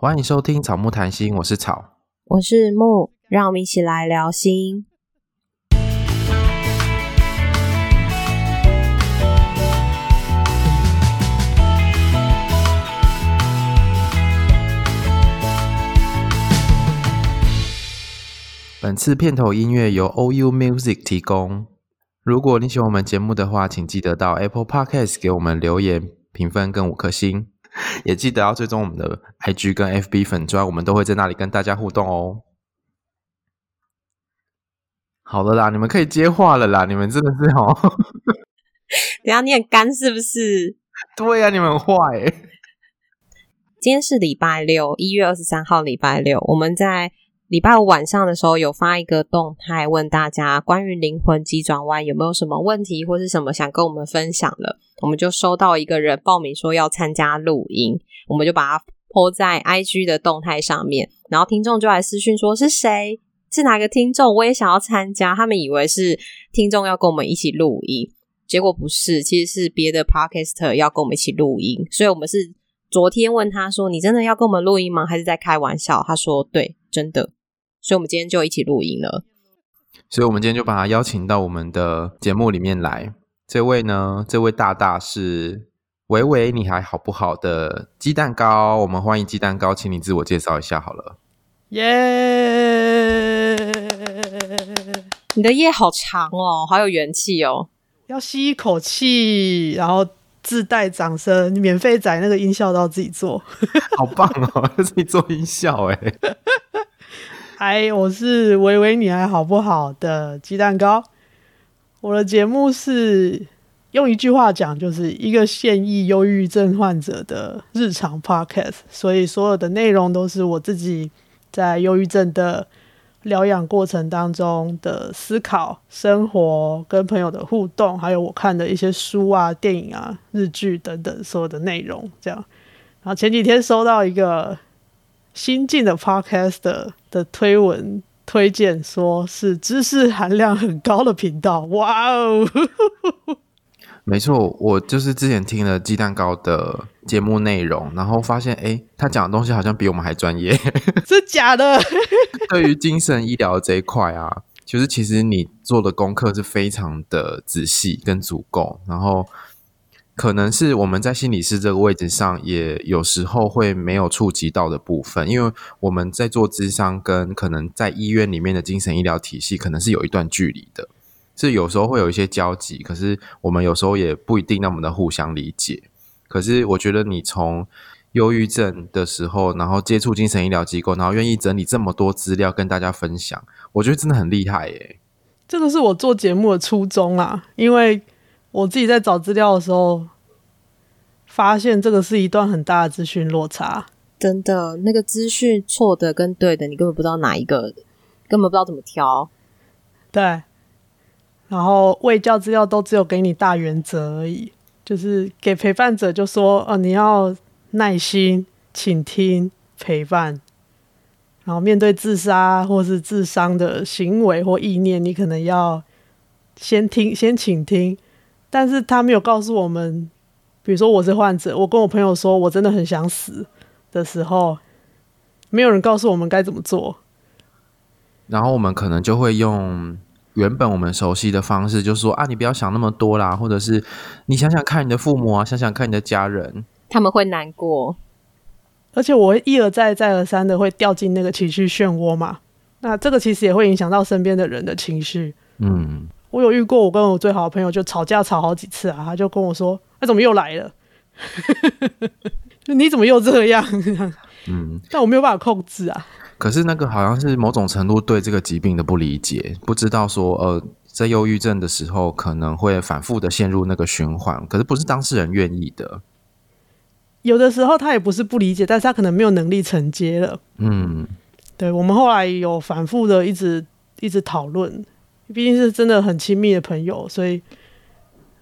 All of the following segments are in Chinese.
欢迎收听草木谈心，我是草，我是木，让我们一起来聊心。本次片头音乐由 OU Music 提供。如果你喜欢我们节目的话，请记得到 Apple Podcast 给我们留言、评分跟五颗星。也记得要追踪我们的 IG 跟 FB 粉砖，我们都会在那里跟大家互动哦。好了啦，你们可以接话了啦，你们真的是哦。等下你很干是不是？对呀、啊，你们很坏耶。今天是礼拜六，一月二十三号，礼拜六，我们在。礼拜五晚上的时候，有发一个动态，问大家关于灵魂急转弯有没有什么问题，或是什么想跟我们分享的。我们就收到一个人报名说要参加录音，我们就把它 po 在 IG 的动态上面，然后听众就来私讯说是谁，是哪个听众，我也想要参加。他们以为是听众要跟我们一起录音，结果不是，其实是别的 Podcaster 要跟我们一起录音。所以我们是昨天问他说：“你真的要跟我们录音吗？还是在开玩笑？”他说：“对，真的。”所以，我们今天就一起录音了。所以，我们今天就把他邀请到我们的节目里面来。这位呢，这位大大是维维，你还好不好的鸡蛋糕。我们欢迎鸡蛋糕，请你自我介绍一下好了。耶、yeah!！你的夜好长哦，好有元气哦。要吸一口气，然后自带掌声，免费载那个音效都要自己做，好棒哦！自己做音效哎。嗨，我是喂喂，你还好不好的鸡蛋糕。我的节目是用一句话讲，就是一个现役忧郁症患者的日常 podcast，所以所有的内容都是我自己在忧郁症的疗养过程当中的思考、生活跟朋友的互动，还有我看的一些书啊、电影啊、日剧等等所有的内容。这样，然后前几天收到一个。新进的 Podcast 的推文推荐，说是知识含量很高的频道。哇哦！没错，我就是之前听了鸡蛋糕的节目内容，然后发现，哎，他讲的东西好像比我们还专业。是假的？对于精神医疗这一块啊，就是其实你做的功课是非常的仔细跟足够，然后。可能是我们在心理师这个位置上，也有时候会没有触及到的部分，因为我们在做智商，跟可能在医院里面的精神医疗体系，可能是有一段距离的，是有时候会有一些交集，可是我们有时候也不一定那么的互相理解。可是我觉得你从忧郁症的时候，然后接触精神医疗机构，然后愿意整理这么多资料跟大家分享，我觉得真的很厉害耶。这个是我做节目的初衷啊，因为。我自己在找资料的时候，发现这个是一段很大的资讯落差。真的，那个资讯错的跟对的，你根本不知道哪一个，根本不知道怎么挑。对，然后卫教资料都只有给你大原则而已，就是给陪伴者就说，哦，你要耐心倾听陪伴，然后面对自杀或是自伤的行为或意念，你可能要先听，先倾听。但是他没有告诉我们，比如说我是患者，我跟我朋友说我真的很想死的时候，没有人告诉我们该怎么做。然后我们可能就会用原本我们熟悉的方式，就是说啊，你不要想那么多啦，或者是你想想看你的父母啊，想想看你的家人，他们会难过。而且我会一而再再而三的会掉进那个情绪漩涡嘛，那这个其实也会影响到身边的人的情绪。嗯。我有遇过，我跟我最好的朋友就吵架吵好几次啊，他就跟我说：“他、啊、怎么又来了？你怎么又这样？”嗯，但我没有办法控制啊。可是那个好像是某种程度对这个疾病的不理解，不知道说呃，在忧郁症的时候可能会反复的陷入那个循环，可是不是当事人愿意的。有的时候他也不是不理解，但是他可能没有能力承接了。嗯，对，我们后来有反复的一直一直讨论。毕竟是真的很亲密的朋友，所以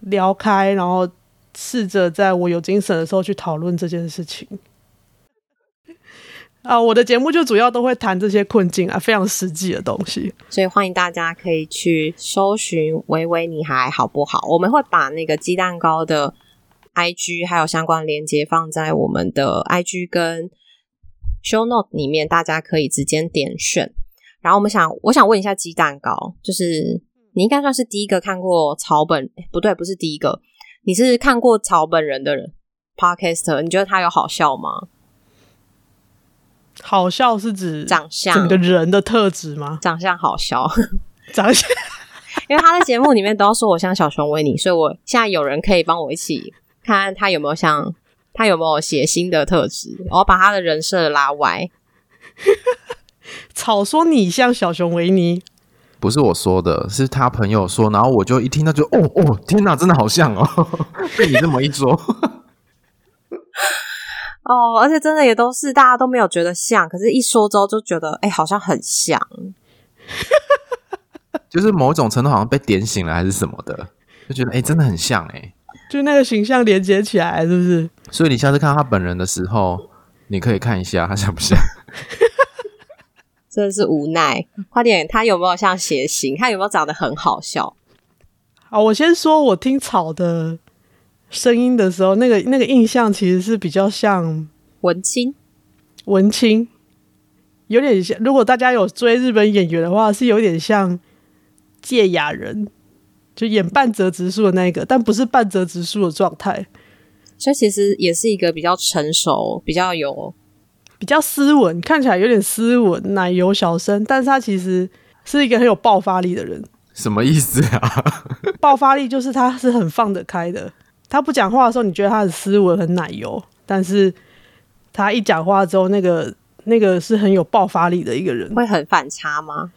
聊开，然后试着在我有精神的时候去讨论这件事情。啊，我的节目就主要都会谈这些困境啊，非常实际的东西。所以欢迎大家可以去搜寻“微微，你还好不好”。我们会把那个鸡蛋糕的 IG 还有相关连接放在我们的 IG 跟 show note 里面，大家可以直接点选。然后我们想，我想问一下鸡蛋糕，就是你应该算是第一个看过草本，不对，不是第一个，你是看过草本人的人 Podcaster，你觉得他有好笑吗？好笑是指长相，整个人的特质吗？长相好笑，长相，因为他在节目里面都要说我像小熊维尼，所以我现在有人可以帮我一起看看他有没有像他有没有写新的特质，我要把他的人设拉歪。草说你像小熊维尼，不是我说的，是他朋友说，然后我就一听到就哦哦，天哪，真的好像哦，被你这么一说。哦，而且真的也都是大家都没有觉得像，可是一说之后就觉得，哎、欸，好像很像，就是某种程度好像被点醒了还是什么的，就觉得哎、欸，真的很像哎，就那个形象连接起来，是不是？所以你下次看到他本人的时候，你可以看一下他像不像，真的是无奈。快点，他有没有像谐星？他有没有长得很好笑？好，我先说，我听草的。声音的时候，那个那个印象其实是比较像文青，文青有点像。如果大家有追日本演员的话，是有点像芥雅人，就演半泽直树的那个，但不是半泽直树的状态。所以其实也是一个比较成熟、比较有、比较斯文，看起来有点斯文、奶油小生，但是他其实是一个很有爆发力的人。什么意思啊？爆发力就是他是很放得开的。他不讲话的时候，你觉得他很斯文、很奶油，但是他一讲话之后，那个那个是很有爆发力的一个人。会很反差吗？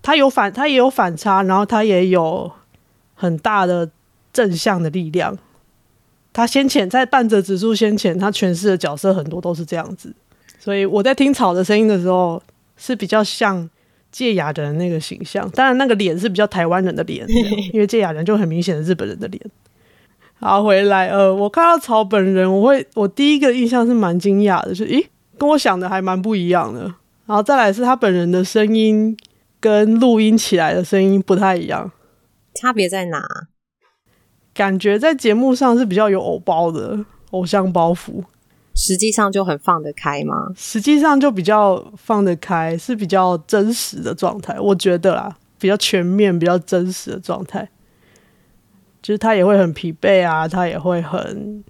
他有反，他也有反差，然后他也有很大的正向的力量。他先前在半泽直树先前，他诠释的角色很多都是这样子，所以我在听草的声音的时候，是比较像芥雅人的那个形象。当然，那个脸是比较台湾人的脸，因为芥雅人就很明显的日本人的脸。好，回来，呃，我看到草本人，我会，我第一个印象是蛮惊讶的，就是，咦，跟我想的还蛮不一样的。然后再来是他本人的声音跟录音起来的声音不太一样，差别在哪？感觉在节目上是比较有偶包的偶像包袱，实际上就很放得开吗？实际上就比较放得开，是比较真实的状态，我觉得啦，比较全面、比较真实的状态。就是他也会很疲惫啊，他也会很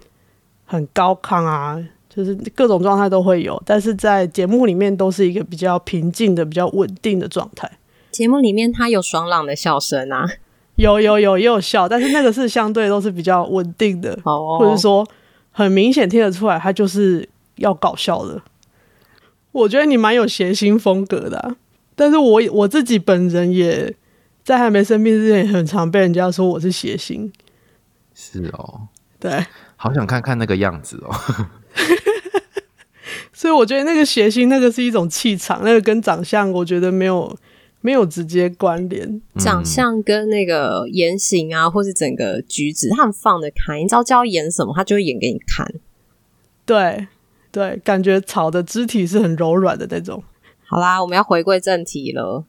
很高亢啊，就是各种状态都会有，但是在节目里面都是一个比较平静的、比较稳定的状态。节目里面他有爽朗的笑声啊，有有有也有笑，但是那个是相对都是比较稳定的，哦，或者说很明显听得出来他就是要搞笑的。我觉得你蛮有谐星风格的啊，但是我我自己本人也。在还没生病之前，很常被人家说我是谐星。是哦，对，好想看看那个样子哦。所以我觉得那个谐星，那个是一种气场，那个跟长相，我觉得没有没有直接关联。长相跟那个言行啊，或是整个举止，他很放得开。你知道教演什么，他就会演给你看。对对，感觉草的肢体是很柔软的那种。好啦，我们要回归正题了。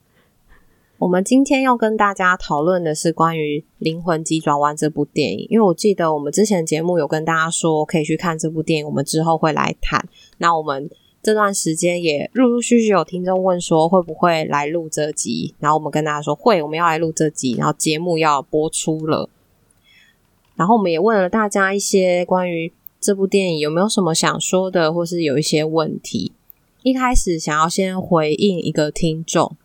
我们今天要跟大家讨论的是关于《灵魂急转弯》这部电影，因为我记得我们之前节目有跟大家说可以去看这部电影，我们之后会来谈。那我们这段时间也陆陆续续有听众问说会不会来录这集，然后我们跟大家说会，我们要来录这集，然后节目要播出了。然后我们也问了大家一些关于这部电影有没有什么想说的，或是有一些问题。一开始想要先回应一个听众。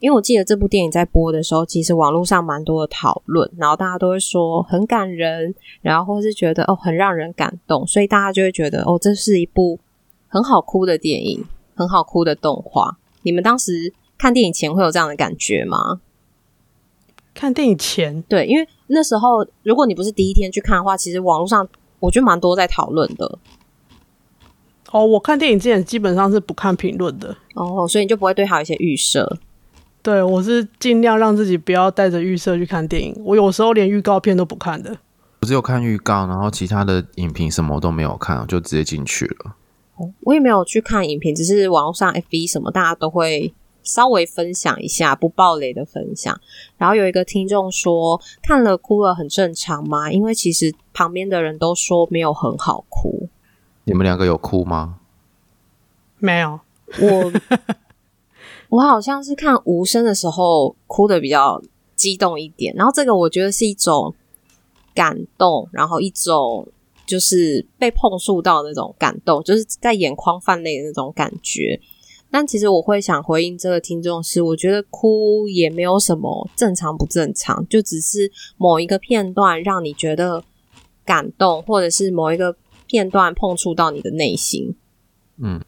因为我记得这部电影在播的时候，其实网络上蛮多的讨论，然后大家都会说很感人，然后或是觉得哦很让人感动，所以大家就会觉得哦这是一部很好哭的电影，很好哭的动画。你们当时看电影前会有这样的感觉吗？看电影前，对，因为那时候如果你不是第一天去看的话，其实网络上我觉得蛮多在讨论的。哦，我看电影之前基本上是不看评论的，哦，所以你就不会对它有一些预设。对，我是尽量让自己不要带着预设去看电影。我有时候连预告片都不看的。我只有看预告，然后其他的影评什么都没有看，我就直接进去了。我也没有去看影评，只是网络上 FB 什么大家都会稍微分享一下，不暴雷的分享。然后有一个听众说，看了哭了很正常吗？因为其实旁边的人都说没有很好哭。你们两个有哭吗？没有，我 我好像是看无声的时候哭的比较激动一点，然后这个我觉得是一种感动，然后一种就是被碰触到那种感动，就是在眼眶泛泪的那种感觉。但其实我会想回应这个听众是，我觉得哭也没有什么正常不正常，就只是某一个片段让你觉得感动，或者是某一个片段碰触到你的内心。嗯，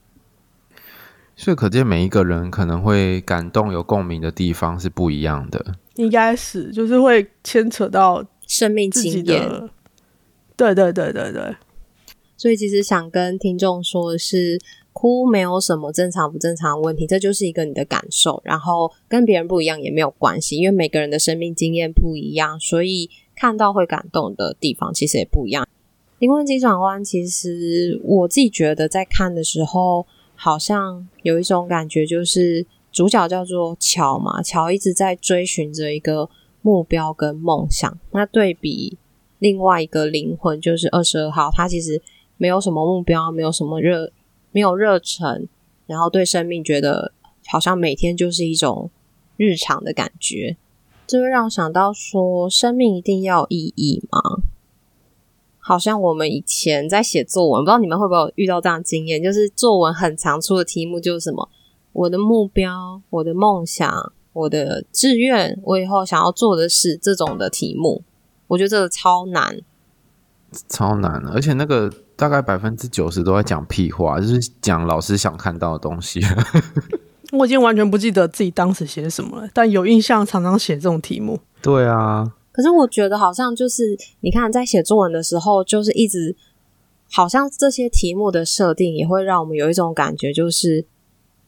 所以可见每一个人可能会感动、有共鸣的地方是不一样的。应该是，就是会牵扯到生命经验。对对对对对。所以其实想跟听众说的是。哭没有什么正常不正常的问题，这就是一个你的感受，然后跟别人不一样也没有关系，因为每个人的生命经验不一样，所以看到会感动的地方其实也不一样。灵魂急转弯，其实我自己觉得在看的时候，好像有一种感觉，就是主角叫做乔嘛，乔一直在追寻着一个目标跟梦想，那对比另外一个灵魂就是二十二号，他其实没有什么目标，没有什么热。没有热忱，然后对生命觉得好像每天就是一种日常的感觉，这会让我想到说，生命一定要有意义吗？好像我们以前在写作文，不知道你们会不会遇到这样经验，就是作文很常出的题目就是什么我的目标、我的梦想、我的志愿、我以后想要做的事这种的题目，我觉得这个超难，超难，而且那个。大概百分之九十都在讲屁话，就是讲老师想看到的东西。我已经完全不记得自己当时写什么了，但有印象常常写这种题目。对啊，可是我觉得好像就是你看，在写作文的时候，就是一直好像这些题目的设定也会让我们有一种感觉，就是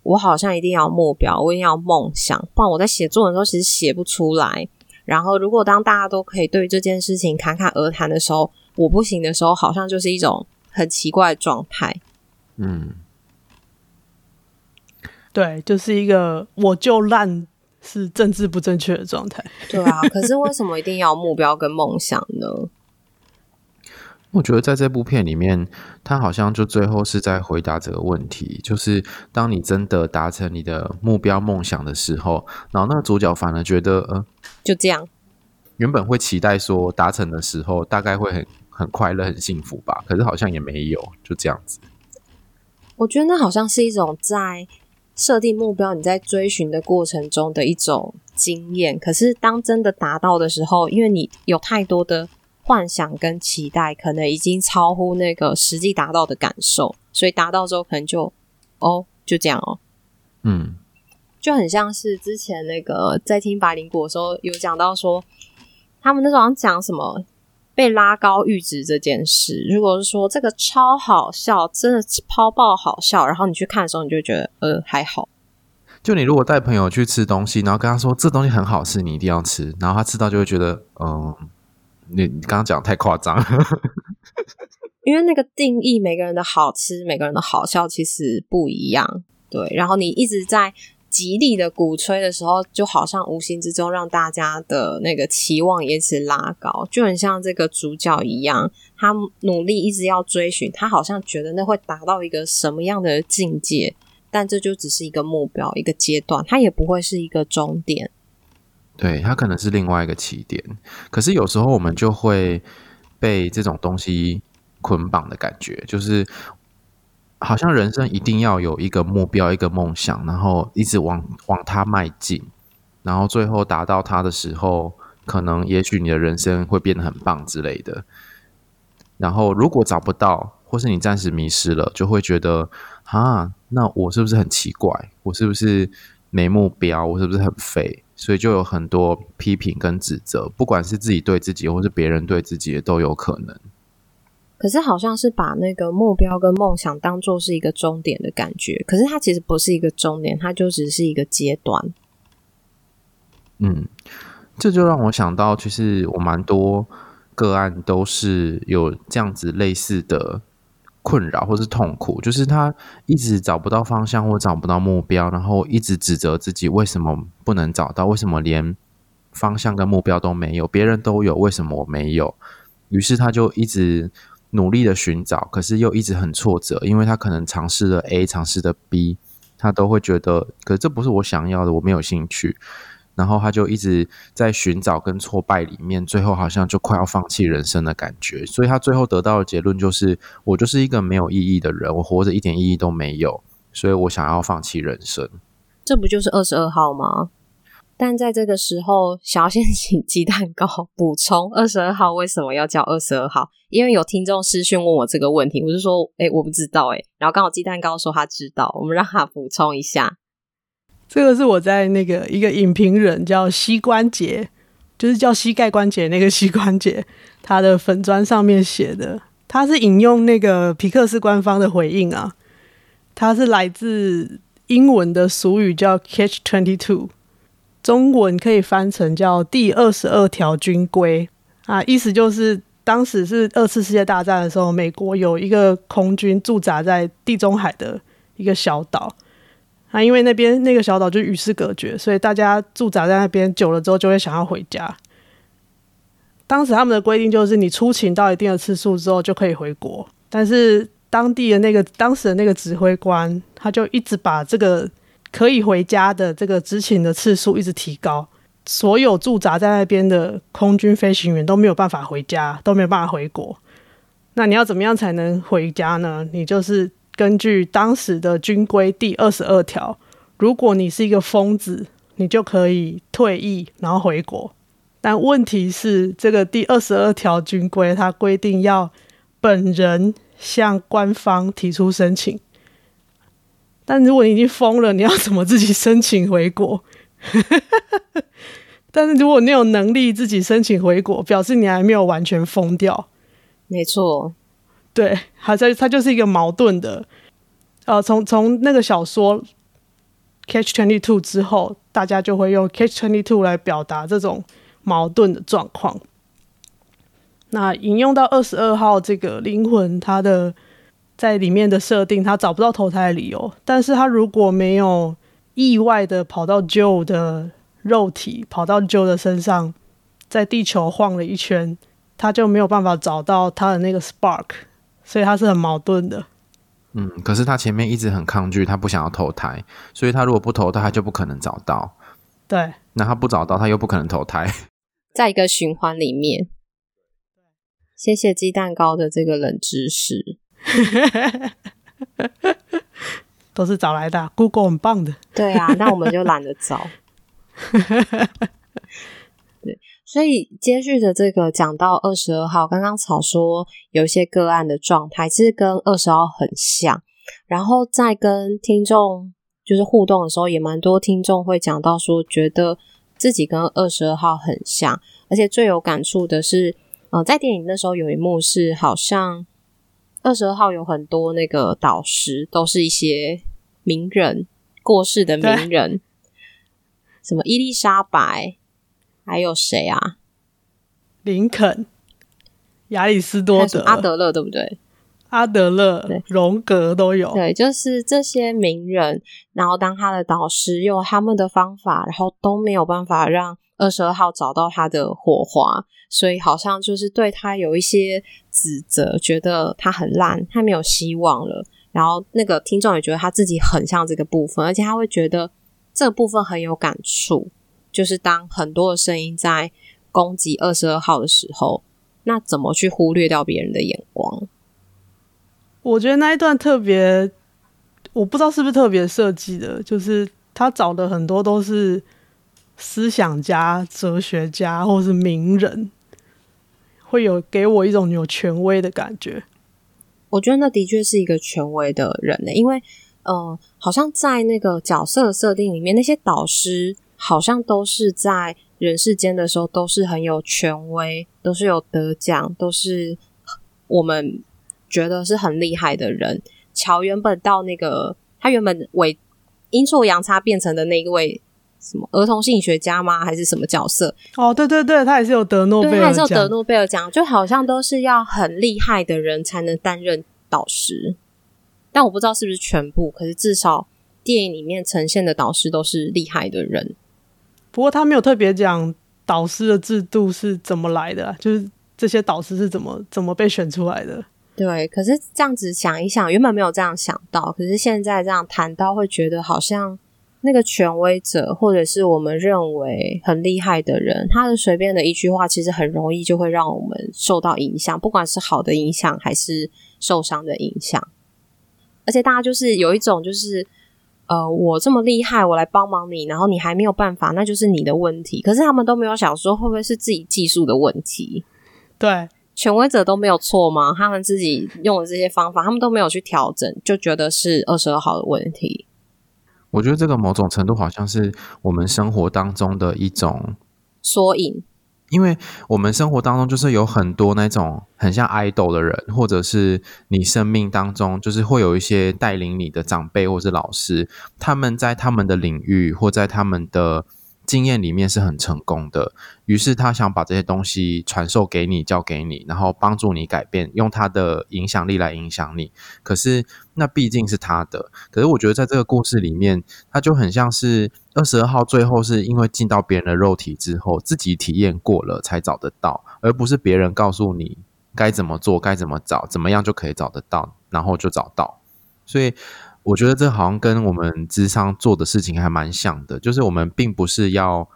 我好像一定要目标，我一定要梦想，不然我在写作文的时候其实写不出来。然后，如果当大家都可以对这件事情侃侃而谈的时候，我不行的时候，好像就是一种。很奇怪的状态，嗯，对，就是一个我就烂是政治不正确的状态，对啊。可是为什么一定要目标跟梦想呢？我觉得在这部片里面，他好像就最后是在回答这个问题，就是当你真的达成你的目标梦想的时候，然后那个主角反而觉得，呃，就这样，原本会期待说达成的时候大概会很。很快乐，很幸福吧？可是好像也没有，就这样子。我觉得那好像是一种在设定目标、你在追寻的过程中的一种经验。可是当真的达到的时候，因为你有太多的幻想跟期待，可能已经超乎那个实际达到的感受，所以达到之后可能就哦，就这样哦。嗯，就很像是之前那个在听白灵果的时候有讲到说，他们那时候讲什么？被拉高阈值这件事，如果是说这个超好笑，真的超爆好笑，然后你去看的时候，你就觉得呃还好。就你如果带朋友去吃东西，然后跟他说这东西很好吃，你一定要吃，然后他吃到就会觉得嗯、呃，你你刚刚讲太夸张。因为那个定义，每个人的好吃，每个人的好笑其实不一样，对。然后你一直在。极力的鼓吹的时候，就好像无形之中让大家的那个期望也一直拉高，就很像这个主角一样，他努力一直要追寻，他好像觉得那会达到一个什么样的境界，但这就只是一个目标，一个阶段，他也不会是一个终点。对，它可能是另外一个起点，可是有时候我们就会被这种东西捆绑的感觉，就是。好像人生一定要有一个目标，一个梦想，然后一直往往它迈进，然后最后达到它的时候，可能也许你的人生会变得很棒之类的。然后如果找不到，或是你暂时迷失了，就会觉得啊，那我是不是很奇怪？我是不是没目标？我是不是很废？所以就有很多批评跟指责，不管是自己对自己，或是别人对自己，都有可能。可是好像是把那个目标跟梦想当做是一个终点的感觉，可是它其实不是一个终点，它就只是一个阶段。嗯，这就让我想到，其实我蛮多个案都是有这样子类似的困扰或是痛苦，就是他一直找不到方向或找不到目标，然后一直指责自己为什么不能找到，为什么连方向跟目标都没有，别人都有，为什么我没有？于是他就一直。努力的寻找，可是又一直很挫折，因为他可能尝试了 A，尝试了 B，他都会觉得，可是这不是我想要的，我没有兴趣。然后他就一直在寻找跟挫败里面，最后好像就快要放弃人生的感觉。所以他最后得到的结论就是：我就是一个没有意义的人，我活着一点意义都没有，所以我想要放弃人生。这不就是二十二号吗？但在这个时候，想要先请鸡蛋糕补充二十二号为什么要叫二十二号？因为有听众私讯问我这个问题，我就说，诶，我不知道，诶，然后刚好鸡蛋糕说他知道，我们让他补充一下。这个是我在那个一个影评人叫膝关节，就是叫膝盖关节那个膝关节，他的粉砖上面写的，他是引用那个皮克斯官方的回应啊，他是来自英文的俗语叫 Catch Twenty Two。中文可以翻成叫第二十二条军规。啊，意思就是当时是二次世界大战的时候，美国有一个空军驻扎在地中海的一个小岛。啊，因为那边那个小岛就与世隔绝，所以大家驻扎在那边久了之后就会想要回家。当时他们的规定就是你出勤到一定的次数之后就可以回国，但是当地的那个当时的那个指挥官他就一直把这个。可以回家的这个执勤的次数一直提高，所有驻扎在那边的空军飞行员都没有办法回家，都没有办法回国。那你要怎么样才能回家呢？你就是根据当时的军规第二十二条，如果你是一个疯子，你就可以退役然后回国。但问题是，这个第二十二条军规它规定要本人向官方提出申请。但如果你已经疯了，你要怎么自己申请回国？但是如果你有能力自己申请回国，表示你还没有完全疯掉。没错，对，还在它就是一个矛盾的。呃，从从那个小说《Catch Twenty Two》之后，大家就会用《Catch Twenty Two》来表达这种矛盾的状况。那引用到二十二号这个灵魂，它的。在里面的设定，他找不到投胎的理由。但是他如果没有意外的跑到 Joe 的肉体，跑到 Joe 的身上，在地球晃了一圈，他就没有办法找到他的那个 Spark，所以他是很矛盾的。嗯，可是他前面一直很抗拒，他不想要投胎，所以他如果不投胎，他就不可能找到。对，那他不找到，他又不可能投胎，在一个循环里面。谢谢鸡蛋糕的这个冷知识。都是找来的啊，Google 很棒的。对啊，那我们就懒得找。对，所以接续的这个讲到二十二号，刚刚草说有一些个案的状态，其实跟二十号很像。然后在跟听众就是互动的时候，也蛮多听众会讲到说，觉得自己跟二十二号很像，而且最有感触的是，嗯、呃，在电影那时候有一幕是好像。二十二号有很多那个导师，都是一些名人，过世的名人，什么伊丽莎白，还有谁啊？林肯、亚里斯多德、阿德勒，对不对？阿德勒、对，荣格都有。对，就是这些名人，然后当他的导师，用他们的方法，然后都没有办法让二十二号找到他的火花。所以好像就是对他有一些指责，觉得他很烂，他没有希望了。然后那个听众也觉得他自己很像这个部分，而且他会觉得这个部分很有感触。就是当很多的声音在攻击二十二号的时候，那怎么去忽略掉别人的眼光？我觉得那一段特别，我不知道是不是特别设计的，就是他找的很多都是思想家、哲学家或是名人。会有给我一种有权威的感觉，我觉得那的确是一个权威的人呢，因为，呃，好像在那个角色设定里面，那些导师好像都是在人世间的时候都是很有权威，都是有得奖，都是我们觉得是很厉害的人。乔原本到那个他原本为阴错阳差变成的那一位。什么儿童心理学家吗？还是什么角色？哦，对对对，他也是有得诺贝尔奖，对，他也是有得诺贝尔奖，就好像都是要很厉害的人才能担任导师。但我不知道是不是全部，可是至少电影里面呈现的导师都是厉害的人。不过他没有特别讲导师的制度是怎么来的，就是这些导师是怎么怎么被选出来的。对，可是这样子想一想，原本没有这样想到，可是现在这样谈到，会觉得好像那个权威者，或者是我们认为很厉害的人，他的随便的一句话，其实很容易就会让我们受到影响，不管是好的影响还是受伤的影响。而且大家就是有一种，就是呃，我这么厉害，我来帮忙你，然后你还没有办法，那就是你的问题。可是他们都没有想说，会不会是自己技术的问题？对。权威者都没有错吗？他们自己用的这些方法，他们都没有去调整，就觉得是二十二号的问题。我觉得这个某种程度好像是我们生活当中的一种缩影，因为我们生活当中就是有很多那种很像 idol 的人，或者是你生命当中就是会有一些带领你的长辈或是老师，他们在他们的领域或在他们的。经验里面是很成功的，于是他想把这些东西传授给你，教给你，然后帮助你改变，用他的影响力来影响你。可是那毕竟是他的，可是我觉得在这个故事里面，他就很像是二十二号，最后是因为进到别人的肉体之后，自己体验过了才找得到，而不是别人告诉你该怎么做，该怎么找，怎么样就可以找得到，然后就找到。所以。我觉得这好像跟我们咨商做的事情还蛮像的，就是我们并不是要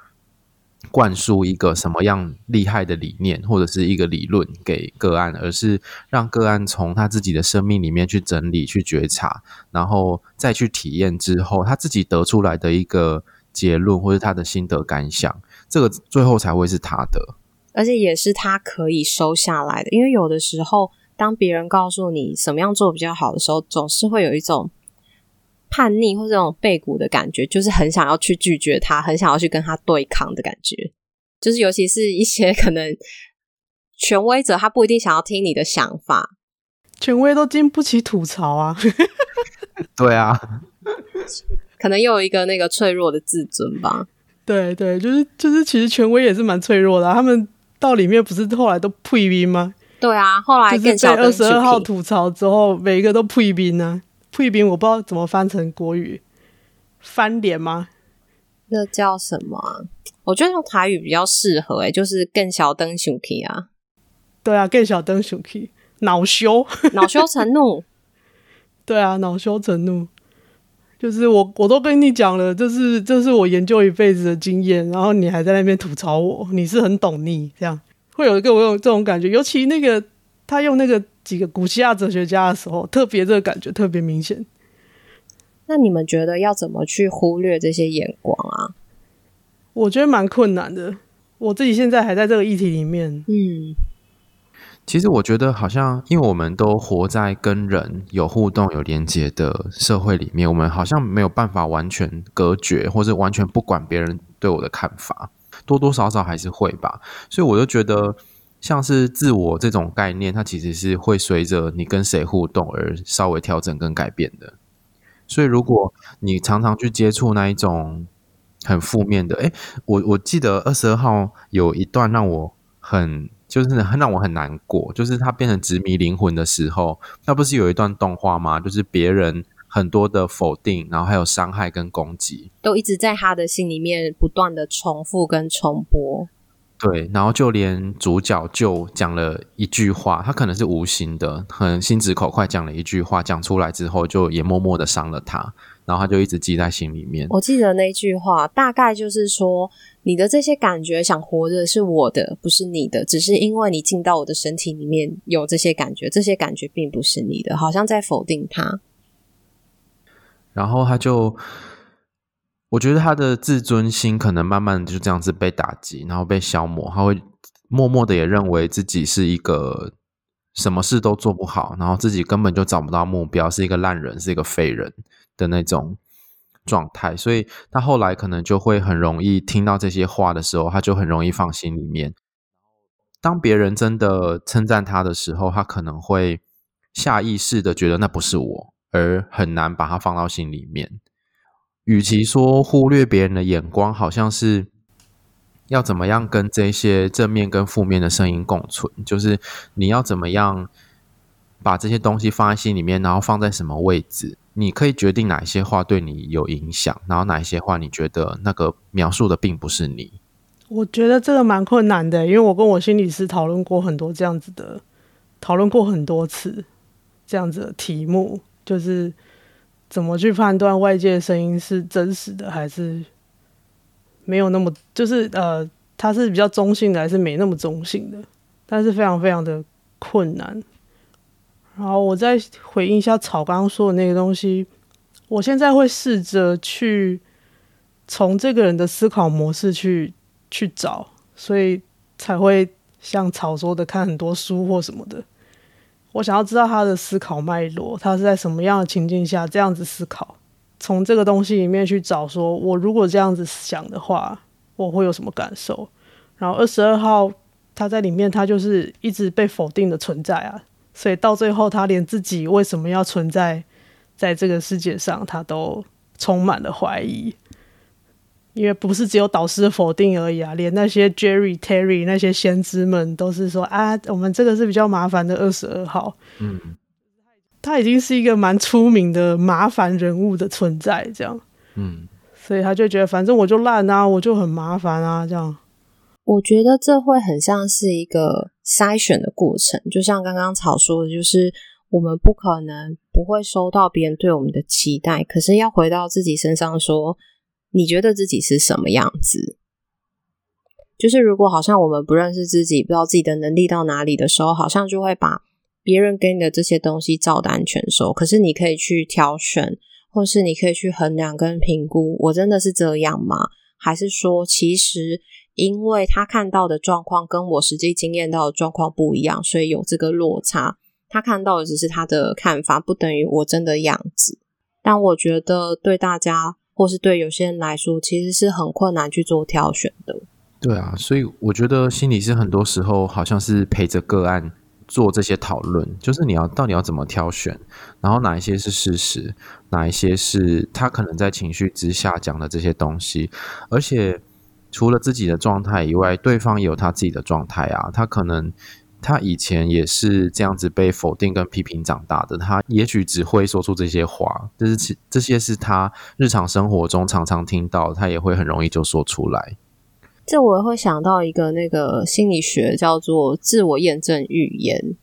灌输一个什么样厉害的理念或者是一个理论给个案，而是让个案从他自己的生命里面去整理、去觉察，然后再去体验之后，他自己得出来的一个结论或者他的心得感想，这个最后才会是他的，而且也是他可以收下来的。因为有的时候，当别人告诉你什么样做比较好的时候，总是会有一种。叛逆或这种背骨的感觉，就是很想要去拒绝他，很想要去跟他对抗的感觉。就是尤其是一些可能权威者，他不一定想要听你的想法。权威都经不起吐槽啊。对啊，可能又有一个那个脆弱的自尊吧。对对，就是就是，其实权威也是蛮脆弱的啊。他们到里面不是后来都退兵吗？对啊，后来就是在二十二号吐槽之后，每一个都退兵呢。退兵我不知道怎么翻成国语，翻脸吗？那叫什么啊？我觉得用台语比较适合，欸，诶就是更小灯熊 key 啊。对啊，更小灯熊 key，恼羞，恼羞成怒。对啊，恼羞成怒，就是我我都跟你讲了，这是这是我研究一辈子的经验，然后你还在那边吐槽我，你是很懂你这样，会有一个我有这种感觉，尤其那个他用那个。几个古希腊哲学家的时候，特别这个感觉特别明显。那你们觉得要怎么去忽略这些眼光啊？我觉得蛮困难的。我自己现在还在这个议题里面。嗯，其实我觉得好像，因为我们都活在跟人有互动、有连接的社会里面，我们好像没有办法完全隔绝，或者完全不管别人对我的看法，多多少少还是会吧。所以我就觉得。像是自我这种概念，它其实是会随着你跟谁互动而稍微调整跟改变的。所以，如果你常常去接触那一种很负面的，诶，我我记得二十二号有一段让我很就是很让我很难过，就是他变成执迷灵魂的时候，那不是有一段动画吗？就是别人很多的否定，然后还有伤害跟攻击，都一直在他的心里面不断的重复跟重播。对，然后就连主角就讲了一句话，他可能是无心的，很心直口快讲了一句话，讲出来之后就也默默的伤了他，然后他就一直记在心里面。我记得那句话，大概就是说，你的这些感觉想活着是我的，不是你的，只是因为你进到我的身体里面有这些感觉，这些感觉并不是你的，好像在否定他。然后他就。我觉得他的自尊心可能慢慢就这样子被打击，然后被消磨。他会默默的也认为自己是一个什么事都做不好，然后自己根本就找不到目标，是一个烂人，是一个废人的那种状态。所以他后来可能就会很容易听到这些话的时候，他就很容易放心里面。当别人真的称赞他的时候，他可能会下意识的觉得那不是我，而很难把它放到心里面。与其说忽略别人的眼光，好像是要怎么样跟这些正面跟负面的声音共存，就是你要怎么样把这些东西放在心里面，然后放在什么位置，你可以决定哪一些话对你有影响，然后哪一些话你觉得那个描述的并不是你。我觉得这个蛮困难的，因为我跟我心理师讨论过很多这样子的讨论过很多次这样子的题目，就是怎么去判断外界声音是真实的还是没有那么，就是呃，它是比较中性的还是没那么中性的，但是非常非常的困难。然后我再回应一下草刚刚说的那个东西，我现在会试着去从这个人的思考模式去去找，所以才会像草说的看很多书或什么的。我想要知道他的思考脉络，他是在什么样的情境下这样子思考，从这个东西里面去找，说我如果这样子想的话，我会有什么感受？然后二十二号他在里面，他就是一直被否定的存在啊，所以到最后他连自己为什么要存在在这个世界上，他都充满了怀疑。因为不是只有导师否定而已啊，连那些 Jerry、Terry 那些先知们都是说啊，我们这个是比较麻烦的二十二号。嗯，他已经是一个蛮出名的麻烦人物的存在，这样。嗯，所以他就觉得反正我就烂啊，我就很麻烦啊，这样。我觉得这会很像是一个筛选的过程，就像刚刚草说的，就是我们不可能不会收到别人对我们的期待，可是要回到自己身上说。你觉得自己是什么样子？就是如果好像我们不认识自己，不知道自己的能力到哪里的时候，好像就会把别人给你的这些东西照单全收。可是你可以去挑选，或是你可以去衡量跟评估，我真的是这样吗？还是说，其实因为他看到的状况跟我实际经验到的状况不一样，所以有这个落差。他看到的只是他的看法，不等于我真的样子。但我觉得对大家。或是对有些人来说，其实是很困难去做挑选的。对啊，所以我觉得心理师很多时候好像是陪着个案做这些讨论，就是你要到底要怎么挑选，然后哪一些是事实，哪一些是他可能在情绪之下讲的这些东西。而且除了自己的状态以外，对方也有他自己的状态啊，他可能。他以前也是这样子被否定跟批评长大的，他也许只会说出这些话，但是这些是他日常生活中常常听到，他也会很容易就说出来。这我会想到一个那个心理学叫做自我验证预言，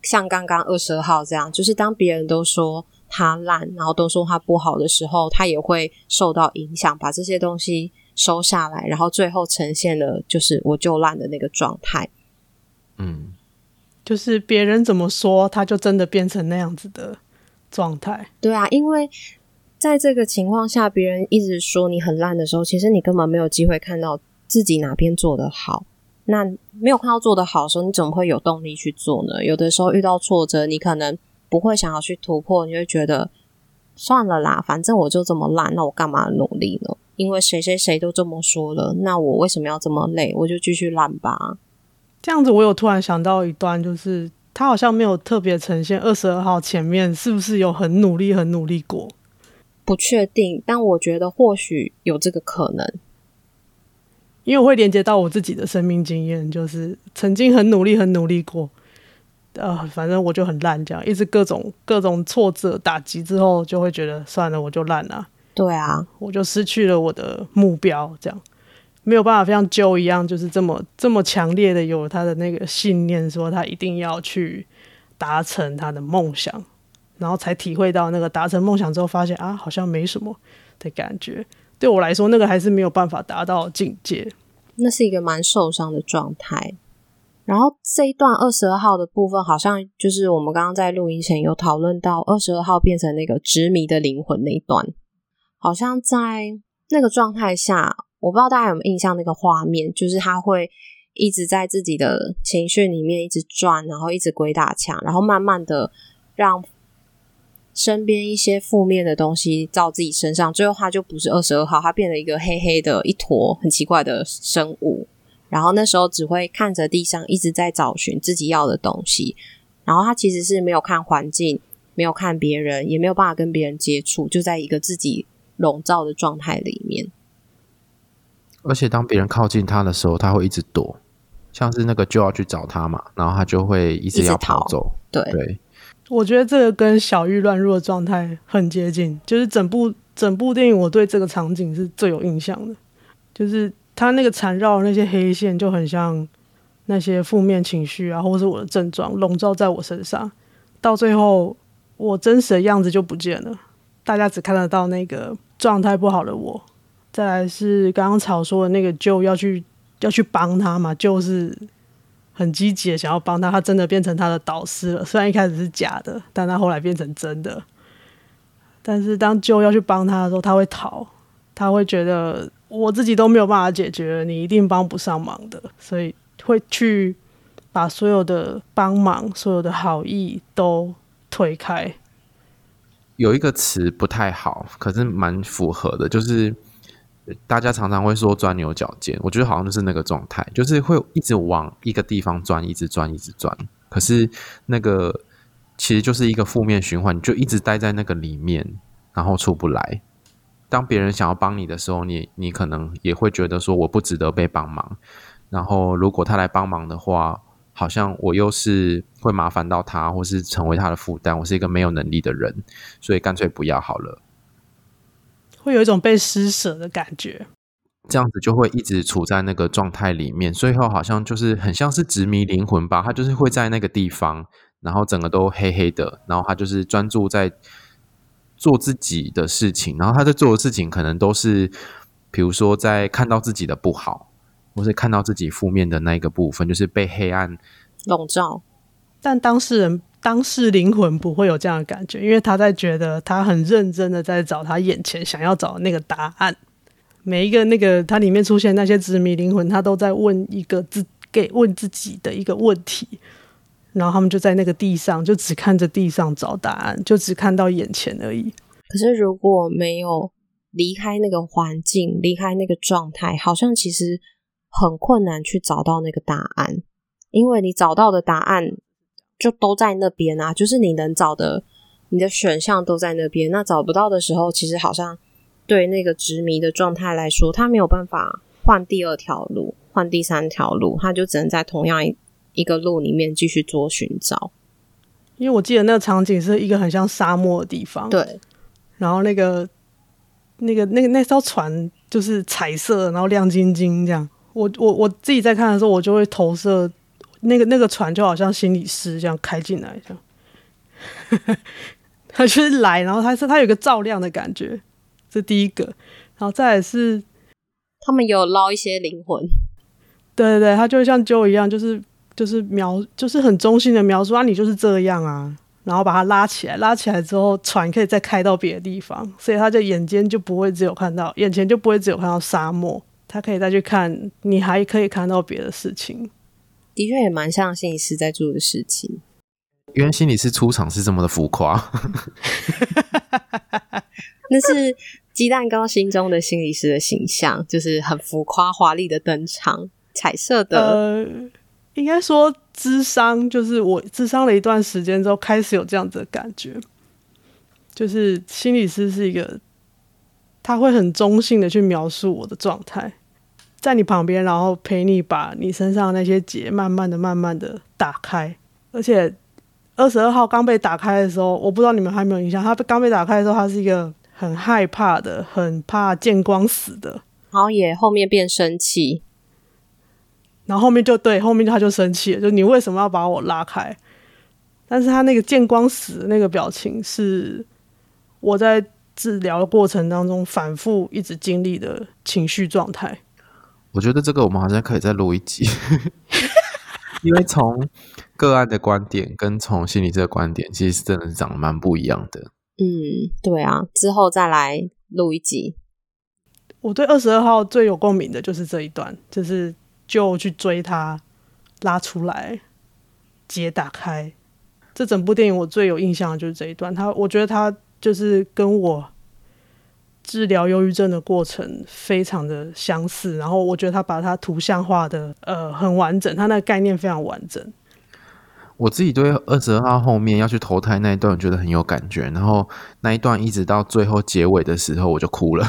像刚刚二十二号这样，就是当别人都说他烂，然后都说他不好的时候，他也会受到影响，把这些东西收下来，然后最后呈现了就是我就烂的那个状态。嗯。就是别人怎么说，他就真的变成那样子的状态。对啊，因为在这个情况下，别人一直说你很烂的时候，其实你根本没有机会看到自己哪边做得好。那没有看到做得好的时候，你怎么会有动力去做呢？有的时候遇到挫折，你可能不会想要去突破，你会觉得算了啦，反正我就这么烂，那我干嘛努力呢？因为谁谁谁都这么说了，那我为什么要这么累？我就继续烂吧。这样子，我有突然想到一段，就是他好像没有特别呈现二十二号前面是不是有很努力、很努力过？不确定，但我觉得或许有这个可能，因为我会连接到我自己的生命经验，就是曾经很努力、很努力过，呃，反正我就很烂，这样一直各种各种挫折打击之后，就会觉得算了，我就烂了。对啊，我就失去了我的目标，这样。没有办法，像旧一样，就是这么这么强烈的有他的那个信念，说他一定要去达成他的梦想，然后才体会到那个达成梦想之后，发现啊，好像没什么的感觉。对我来说，那个还是没有办法达到境界。那是一个蛮受伤的状态。然后这一段二十二号的部分，好像就是我们刚刚在录音前有讨论到，二十二号变成那个执迷的灵魂那一段，好像在那个状态下。我不知道大家有没有印象那个画面，就是他会一直在自己的情绪里面一直转，然后一直鬼打墙，然后慢慢的让身边一些负面的东西照自己身上，最后他就不是二十二号，他变了一个黑黑的一坨很奇怪的生物，然后那时候只会看着地上，一直在找寻自己要的东西，然后他其实是没有看环境，没有看别人，也没有办法跟别人接触，就在一个自己笼罩的状态里面。而且当别人靠近他的时候，他会一直躲，像是那个就要去找他嘛，然后他就会一直要跑走。对，对，我觉得这个跟小玉乱入的状态很接近，就是整部整部电影，我对这个场景是最有印象的，就是他那个缠绕那些黑线就很像那些负面情绪啊，或是我的症状笼罩在我身上，到最后我真实的样子就不见了，大家只看得到那个状态不好的我。再来是刚刚草说的那个就要去要去帮他嘛，就是很积极的想要帮他，他真的变成他的导师了。虽然一开始是假的，但他后来变成真的。但是当舅要去帮他的时候，他会逃，他会觉得我自己都没有办法解决，你一定帮不上忙的，所以会去把所有的帮忙、所有的好意都推开。有一个词不太好，可是蛮符合的，就是大家常常会说钻牛角尖，我觉得好像就是那个状态，就是会一直往一个地方钻，一直钻，一直钻，可是那个。其实就是一个负面循环，你就一直待在那个里面，然后出不来。当别人想要帮你的时候，你你可能也会觉得说我不值得被帮忙。然后如果他来帮忙的话，好像我又是会麻烦到他，或是成为他的负担。我是一个没有能力的人，所以干脆不要好了。会有一种被施舍的感觉，这样子就会一直处在那个状态里面。最后好像就是很像是执迷灵魂吧，他就是会在那个地方。然后整个都黑黑的，然后他就是专注在做自己的事情，然后他在做的事情可能都是，比如说在看到自己的不好，或是看到自己负面的那一个部分，就是被黑暗笼罩。但当事人、当事灵魂不会有这样的感觉，因为他在觉得他很认真的在找他眼前想要找的那个答案。每一个那个他里面出现那些执迷灵魂，他都在问一个自给问自己的一个问题。然后他们就在那个地上，就只看着地上找答案，就只看到眼前而已。可是如果没有离开那个环境，离开那个状态，好像其实很困难去找到那个答案，因为你找到的答案就都在那边啊，就是你能找的，你的选项都在那边。那找不到的时候，其实好像对那个执迷的状态来说，他没有办法换第二条路，换第三条路，他就只能在同样一。一个路里面继续做寻找，因为我记得那个场景是一个很像沙漠的地方，对。然后那个、那个、那个那艘船就是彩色，然后亮晶晶这样。我我我自己在看的时候，我就会投射那个那个船就好像心理师这样开进来这样。他就是来，然后他是他有一个照亮的感觉，这第一个。然后再来是他们有捞一些灵魂，对对对，他就像 Joe 一样，就是。就是描，就是很中性的描述啊，你就是这样啊，然后把它拉起来，拉起来之后，船可以再开到别的地方，所以他的眼睛就不会只有看到，眼前就不会只有看到沙漠，他可以再去看，你还可以看到别的事情。的确也蛮像心理师在做的事情，因为心理师出场是这么的浮夸，那是鸡蛋糕心中的心理师的形象，就是很浮夸华丽的登场，彩色的。呃应该说，智商就是我智商了一段时间之后，开始有这样子的感觉，就是心理师是一个，他会很中性的去描述我的状态，在你旁边，然后陪你把你身上那些结慢慢的、慢慢的打开。而且二十二号刚被打开的时候，我不知道你们还没有印象，他刚被打开的时候，他是一个很害怕的、很怕见光死的，然后也后面变生气。然后后面就对，后面他就生气了，就你为什么要把我拉开？但是他那个见光死的那个表情，是我在治疗的过程当中反复一直经历的情绪状态。我觉得这个我们好像可以再录一集，因为从个案的观点跟从心理这个观点，其实真的是长得蛮不一样的。嗯，对啊，之后再来录一集。我对二十二号最有共鸣的就是这一段，就是。就去追他，拉出来，结打开。这整部电影我最有印象的就是这一段。他，我觉得他就是跟我治疗忧郁症的过程非常的相似。然后我觉得他把它图像化的呃很完整，他那个概念非常完整。我自己对二十二号后面要去投胎那一段，我觉得很有感觉。然后那一段一直到最后结尾的时候，我就哭了，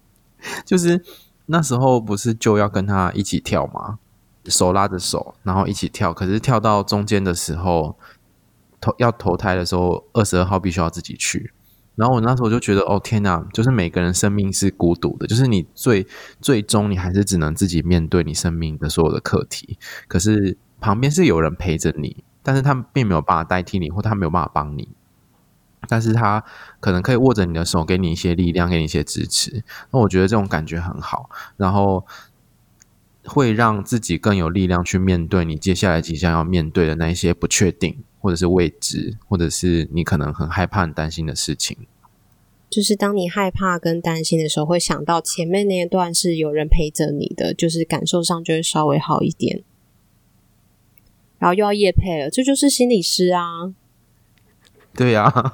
就是。那时候不是就要跟他一起跳吗？手拉着手，然后一起跳。可是跳到中间的时候，投要投胎的时候，二十二号必须要自己去。然后我那时候就觉得，哦天哪，就是每个人生命是孤独的，就是你最最终你还是只能自己面对你生命的所有的课题。可是旁边是有人陪着你，但是他并没有办法代替你，或他没有办法帮你，但是他可能可以握着你的手，给你一些力量，给你一些支持。那我觉得这种感觉很好，然后会让自己更有力量去面对你接下来即将要面对的那一些不确定。或者是未知，或者是你可能很害怕、很担心的事情，就是当你害怕跟担心的时候，会想到前面那一段是有人陪着你的，就是感受上就会稍微好一点。然后又要夜配了，这就是心理师啊！对呀、啊，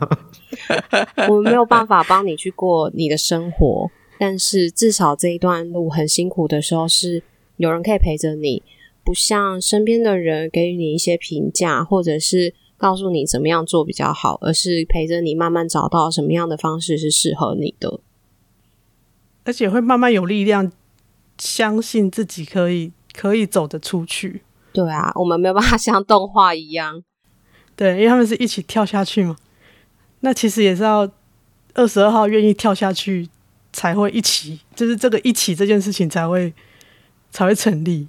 我们没有办法帮你去过你的生活，但是至少这一段路很辛苦的时候，是有人可以陪着你。不像身边的人给予你一些评价，或者是告诉你怎么样做比较好，而是陪着你慢慢找到什么样的方式是适合你的，而且会慢慢有力量，相信自己可以可以走得出去。对啊，我们没有办法像动画一样，对，因为他们是一起跳下去嘛。那其实也是要二十二号愿意跳下去，才会一起，就是这个一起这件事情才会才会成立。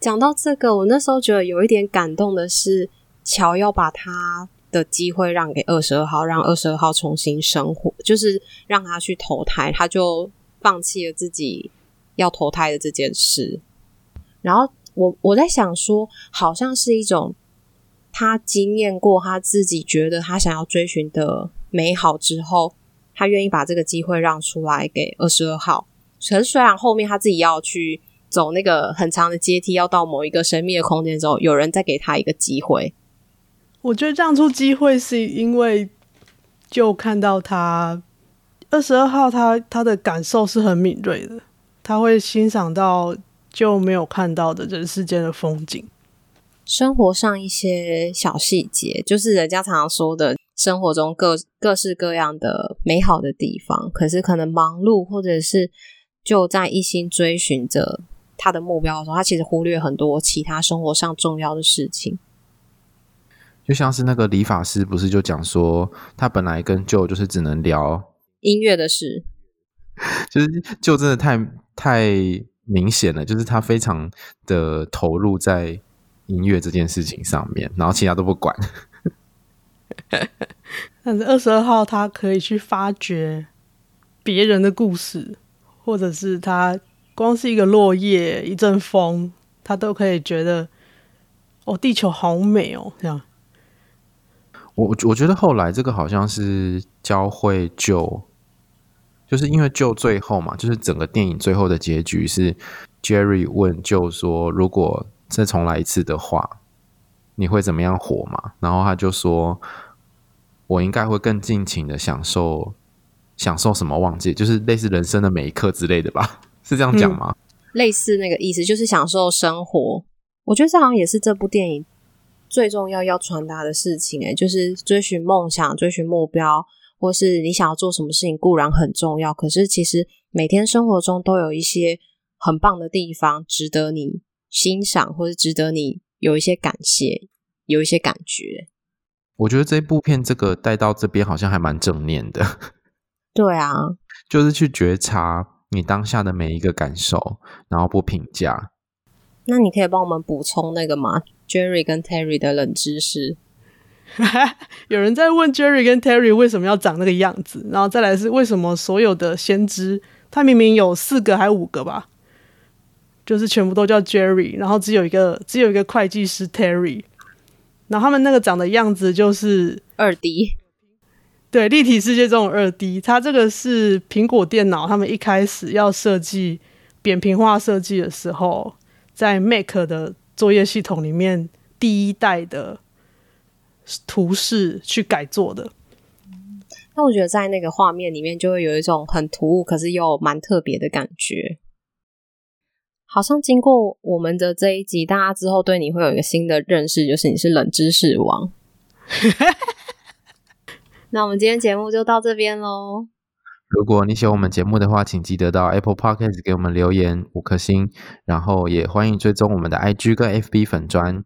讲到这个，我那时候觉得有一点感动的是，乔要把他的机会让给二十二号，让二十二号重新生活，就是让他去投胎，他就放弃了自己要投胎的这件事。然后我我在想说，好像是一种他经验过他自己觉得他想要追寻的美好之后，他愿意把这个机会让出来给二十二号。可是虽然后面他自己要去。走那个很长的阶梯，要到某一个神秘的空间之后，有人再给他一个机会。我觉得让出机会是因为就看到他二十二号他，他他的感受是很敏锐的，他会欣赏到就没有看到的人世间的风景，生活上一些小细节，就是人家常常说的生活中各各式各样的美好的地方。可是可能忙碌，或者是就在一心追寻着。他的目标的时候，他其实忽略很多其他生活上重要的事情。就像是那个理发师，不是就讲说，他本来跟 Joe 就是只能聊音乐的事，就是 Joe 真的太太明显了，就是他非常的投入在音乐这件事情上面，然后其他都不管。但是二十二号他可以去发掘别人的故事，或者是他。光是一个落叶，一阵风，他都可以觉得，哦，地球好美哦，这样。我我觉得后来这个好像是教会 Joe，就是因为 Joe 最后嘛，就是整个电影最后的结局是 Jerry 问 Joe 说，如果再重来一次的话，你会怎么样活嘛？然后他就说，我应该会更尽情的享受，享受什么忘记，就是类似人生的每一刻之类的吧。是这样讲吗？嗯，类似那个意思，就是享受生活。我觉得这好像也是这部电影最重要要传达的事情，诶，就是追寻梦想、追寻目标，或是你想要做什么事情固然很重要，可是其实每天生活中都有一些很棒的地方，值得你欣赏，或是值得你有一些感谢，有一些感觉。我觉得这部片这个带到这边好像还蛮正面的。对啊，就是去觉察。你当下的每一个感受，然后不评价。那你可以帮我们补充那个吗？Jerry 跟 Terry 的冷知识。有人在问 Jerry 跟 Terry 为什么要长那个样子，然后再来是为什么所有的先知，他明明有四个还五个吧，就是全部都叫 Jerry，然后只有一个只有一个会计师 Terry，然后他们那个长的样子就是二 D。对，立体世界这种二 D，它这个是苹果电脑，他们一开始要设计扁平化设计的时候，在 Mac 的作业系统里面第一代的图示去改做的。那我觉得在那个画面里面就会有一种很突兀，可是又蛮特别的感觉。好像经过我们的这一集，大家之后对你会有一个新的认识，就是你是冷知识王。那我们今天节目就到这边喽。如果你喜欢我们节目的话，请记得到 Apple Podcast 给我们留言五颗星，然后也欢迎追踪我们的 IG 跟 FB 粉砖。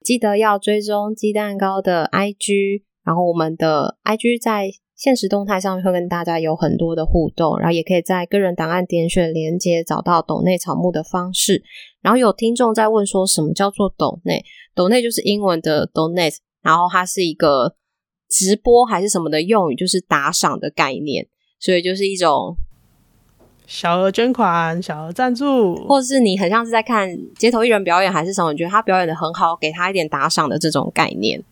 记得要追踪鸡蛋糕的 IG，然后我们的 IG 在现实动态上面会跟大家有很多的互动，然后也可以在个人档案点选连接找到抖内草木的方式。然后有听众在问说什么叫做抖内？抖内就是英文的 donate，然后它是一个直播还是什么的用语，就是打赏的概念，所以就是一种小额捐款、小额赞助，或者是你很像是在看街头艺人表演还是什么，你觉得他表演的很好，给他一点打赏的这种概念。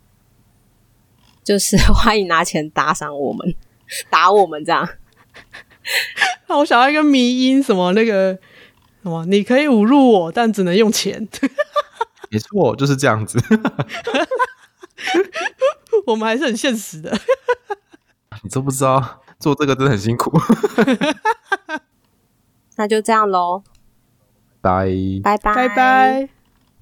就是 欢迎拿钱打赏我们，打我们这样。那我想要一个迷因，什么那个什么，你可以侮辱我，但只能用钱。没错，就是这样子。我们还是很现实的。你都不知道做这个真的很辛苦。那就这样喽，拜拜拜拜拜。